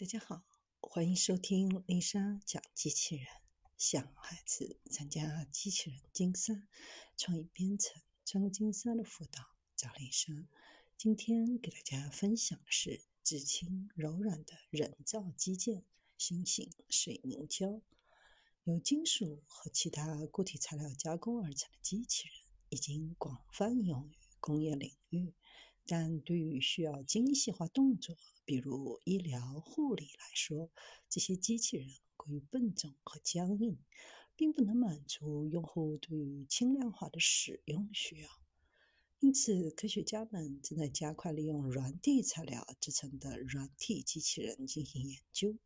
大家好，欢迎收听丽莎讲机器人。想孩子参加机器人竞赛、创意编程、创意竞赛的辅导，找丽莎。今天给大家分享的是纸轻柔软的人造基建——新型水凝胶。由金属和其他固体材料加工而成的机器人，已经广泛应用于工业领域。但对于需要精细化动作，比如医疗护理来说，这些机器人过于笨重和僵硬，并不能满足用户对于轻量化的使用需要。因此，科学家们正在加快利用软体材料制成的软体机器人进行研究。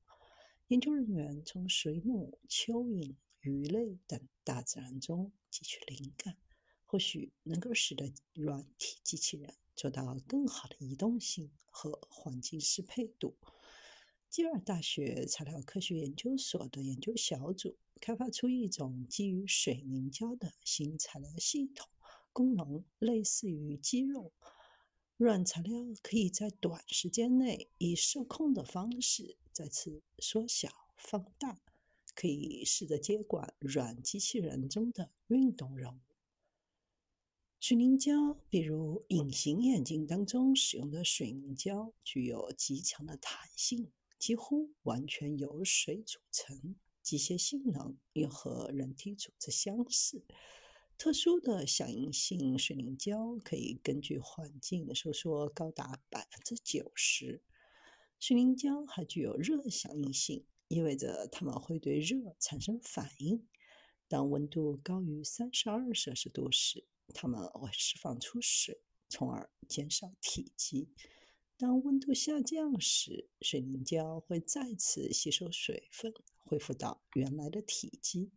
研究人员从水母、蚯蚓、鱼类等大自然中汲取灵感，或许能够使得软体机器人。做到更好的移动性和环境适配度。基尔大学材料科学研究所的研究小组开发出一种基于水凝胶的新材料系统，功能类似于肌肉。软材料可以在短时间内以受控的方式再次缩小、放大，可以试着接管软机器人中的运动任务。水凝胶，比如隐形眼镜当中使用的水凝胶，具有极强的弹性，几乎完全由水组成，机械性能又和人体组织相似。特殊的响应性水凝胶可以根据环境收缩高达百分之九十。水凝胶还具有热响应性，意味着它们会对热产生反应。当温度高于三十二摄氏度时，它们会释放出水，从而减少体积。当温度下降时，水凝胶会再次吸收水分，恢复到原来的体积。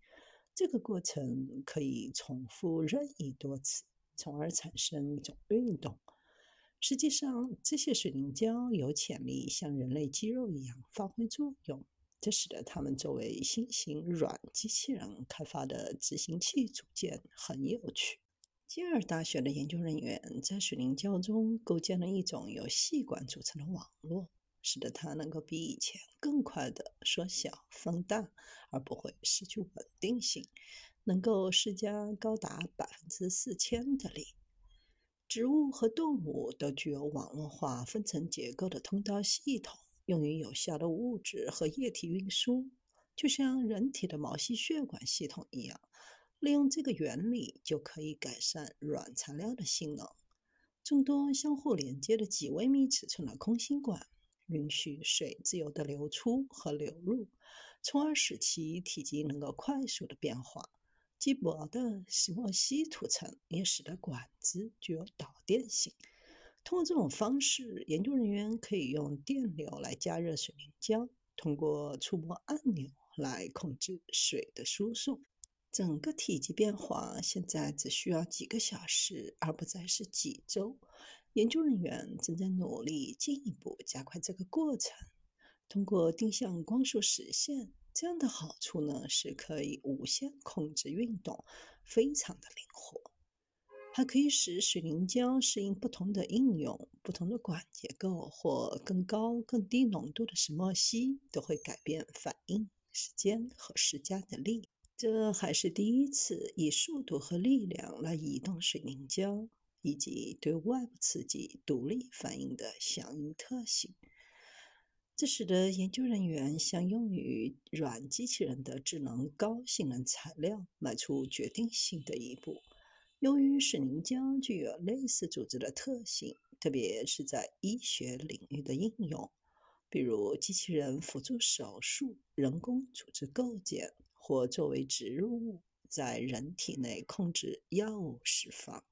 这个过程可以重复任意多次，从而产生一种运动。实际上，这些水凝胶有潜力像人类肌肉一样发挥作用，这使得它们作为新型软机器人开发的执行器组件很有趣。基尔大学的研究人员在水凝胶中构建了一种由细管组成的网络，使得它能够比以前更快地缩小、放大，而不会失去稳定性，能够施加高达百分之四千的力。植物和动物都具有网络化分层结构的通道系统，用于有效的物质和液体运输，就像人体的毛细血管系统一样。利用这个原理，就可以改善软材料的性能。众多相互连接的几微米尺寸的空心管，允许水自由的流出和流入，从而使其体积能够快速的变化。极薄的石墨烯涂层也使得管子具有导电性。通过这种方式，研究人员可以用电流来加热水凝胶，通过触摸按钮来控制水的输送。整个体积变化现在只需要几个小时，而不再是几周。研究人员正在努力进一步加快这个过程，通过定向光束实现。这样的好处呢，是可以无限控制运动，非常的灵活，还可以使水凝胶适应不同的应用。不同的管结构或更高、更低浓度的石墨烯都会改变反应时间和施加的力。这还是第一次以速度和力量来移动水凝胶，以及对外部刺激独立反应的响应特性。这使得研究人员向用于软机器人的智能高性能材料迈出决定性的一步。由于水凝胶具有类似组织的特性，特别是在医学领域的应用，比如机器人辅助手术、人工组织构建。或作为植入物，在人体内控制药物释放。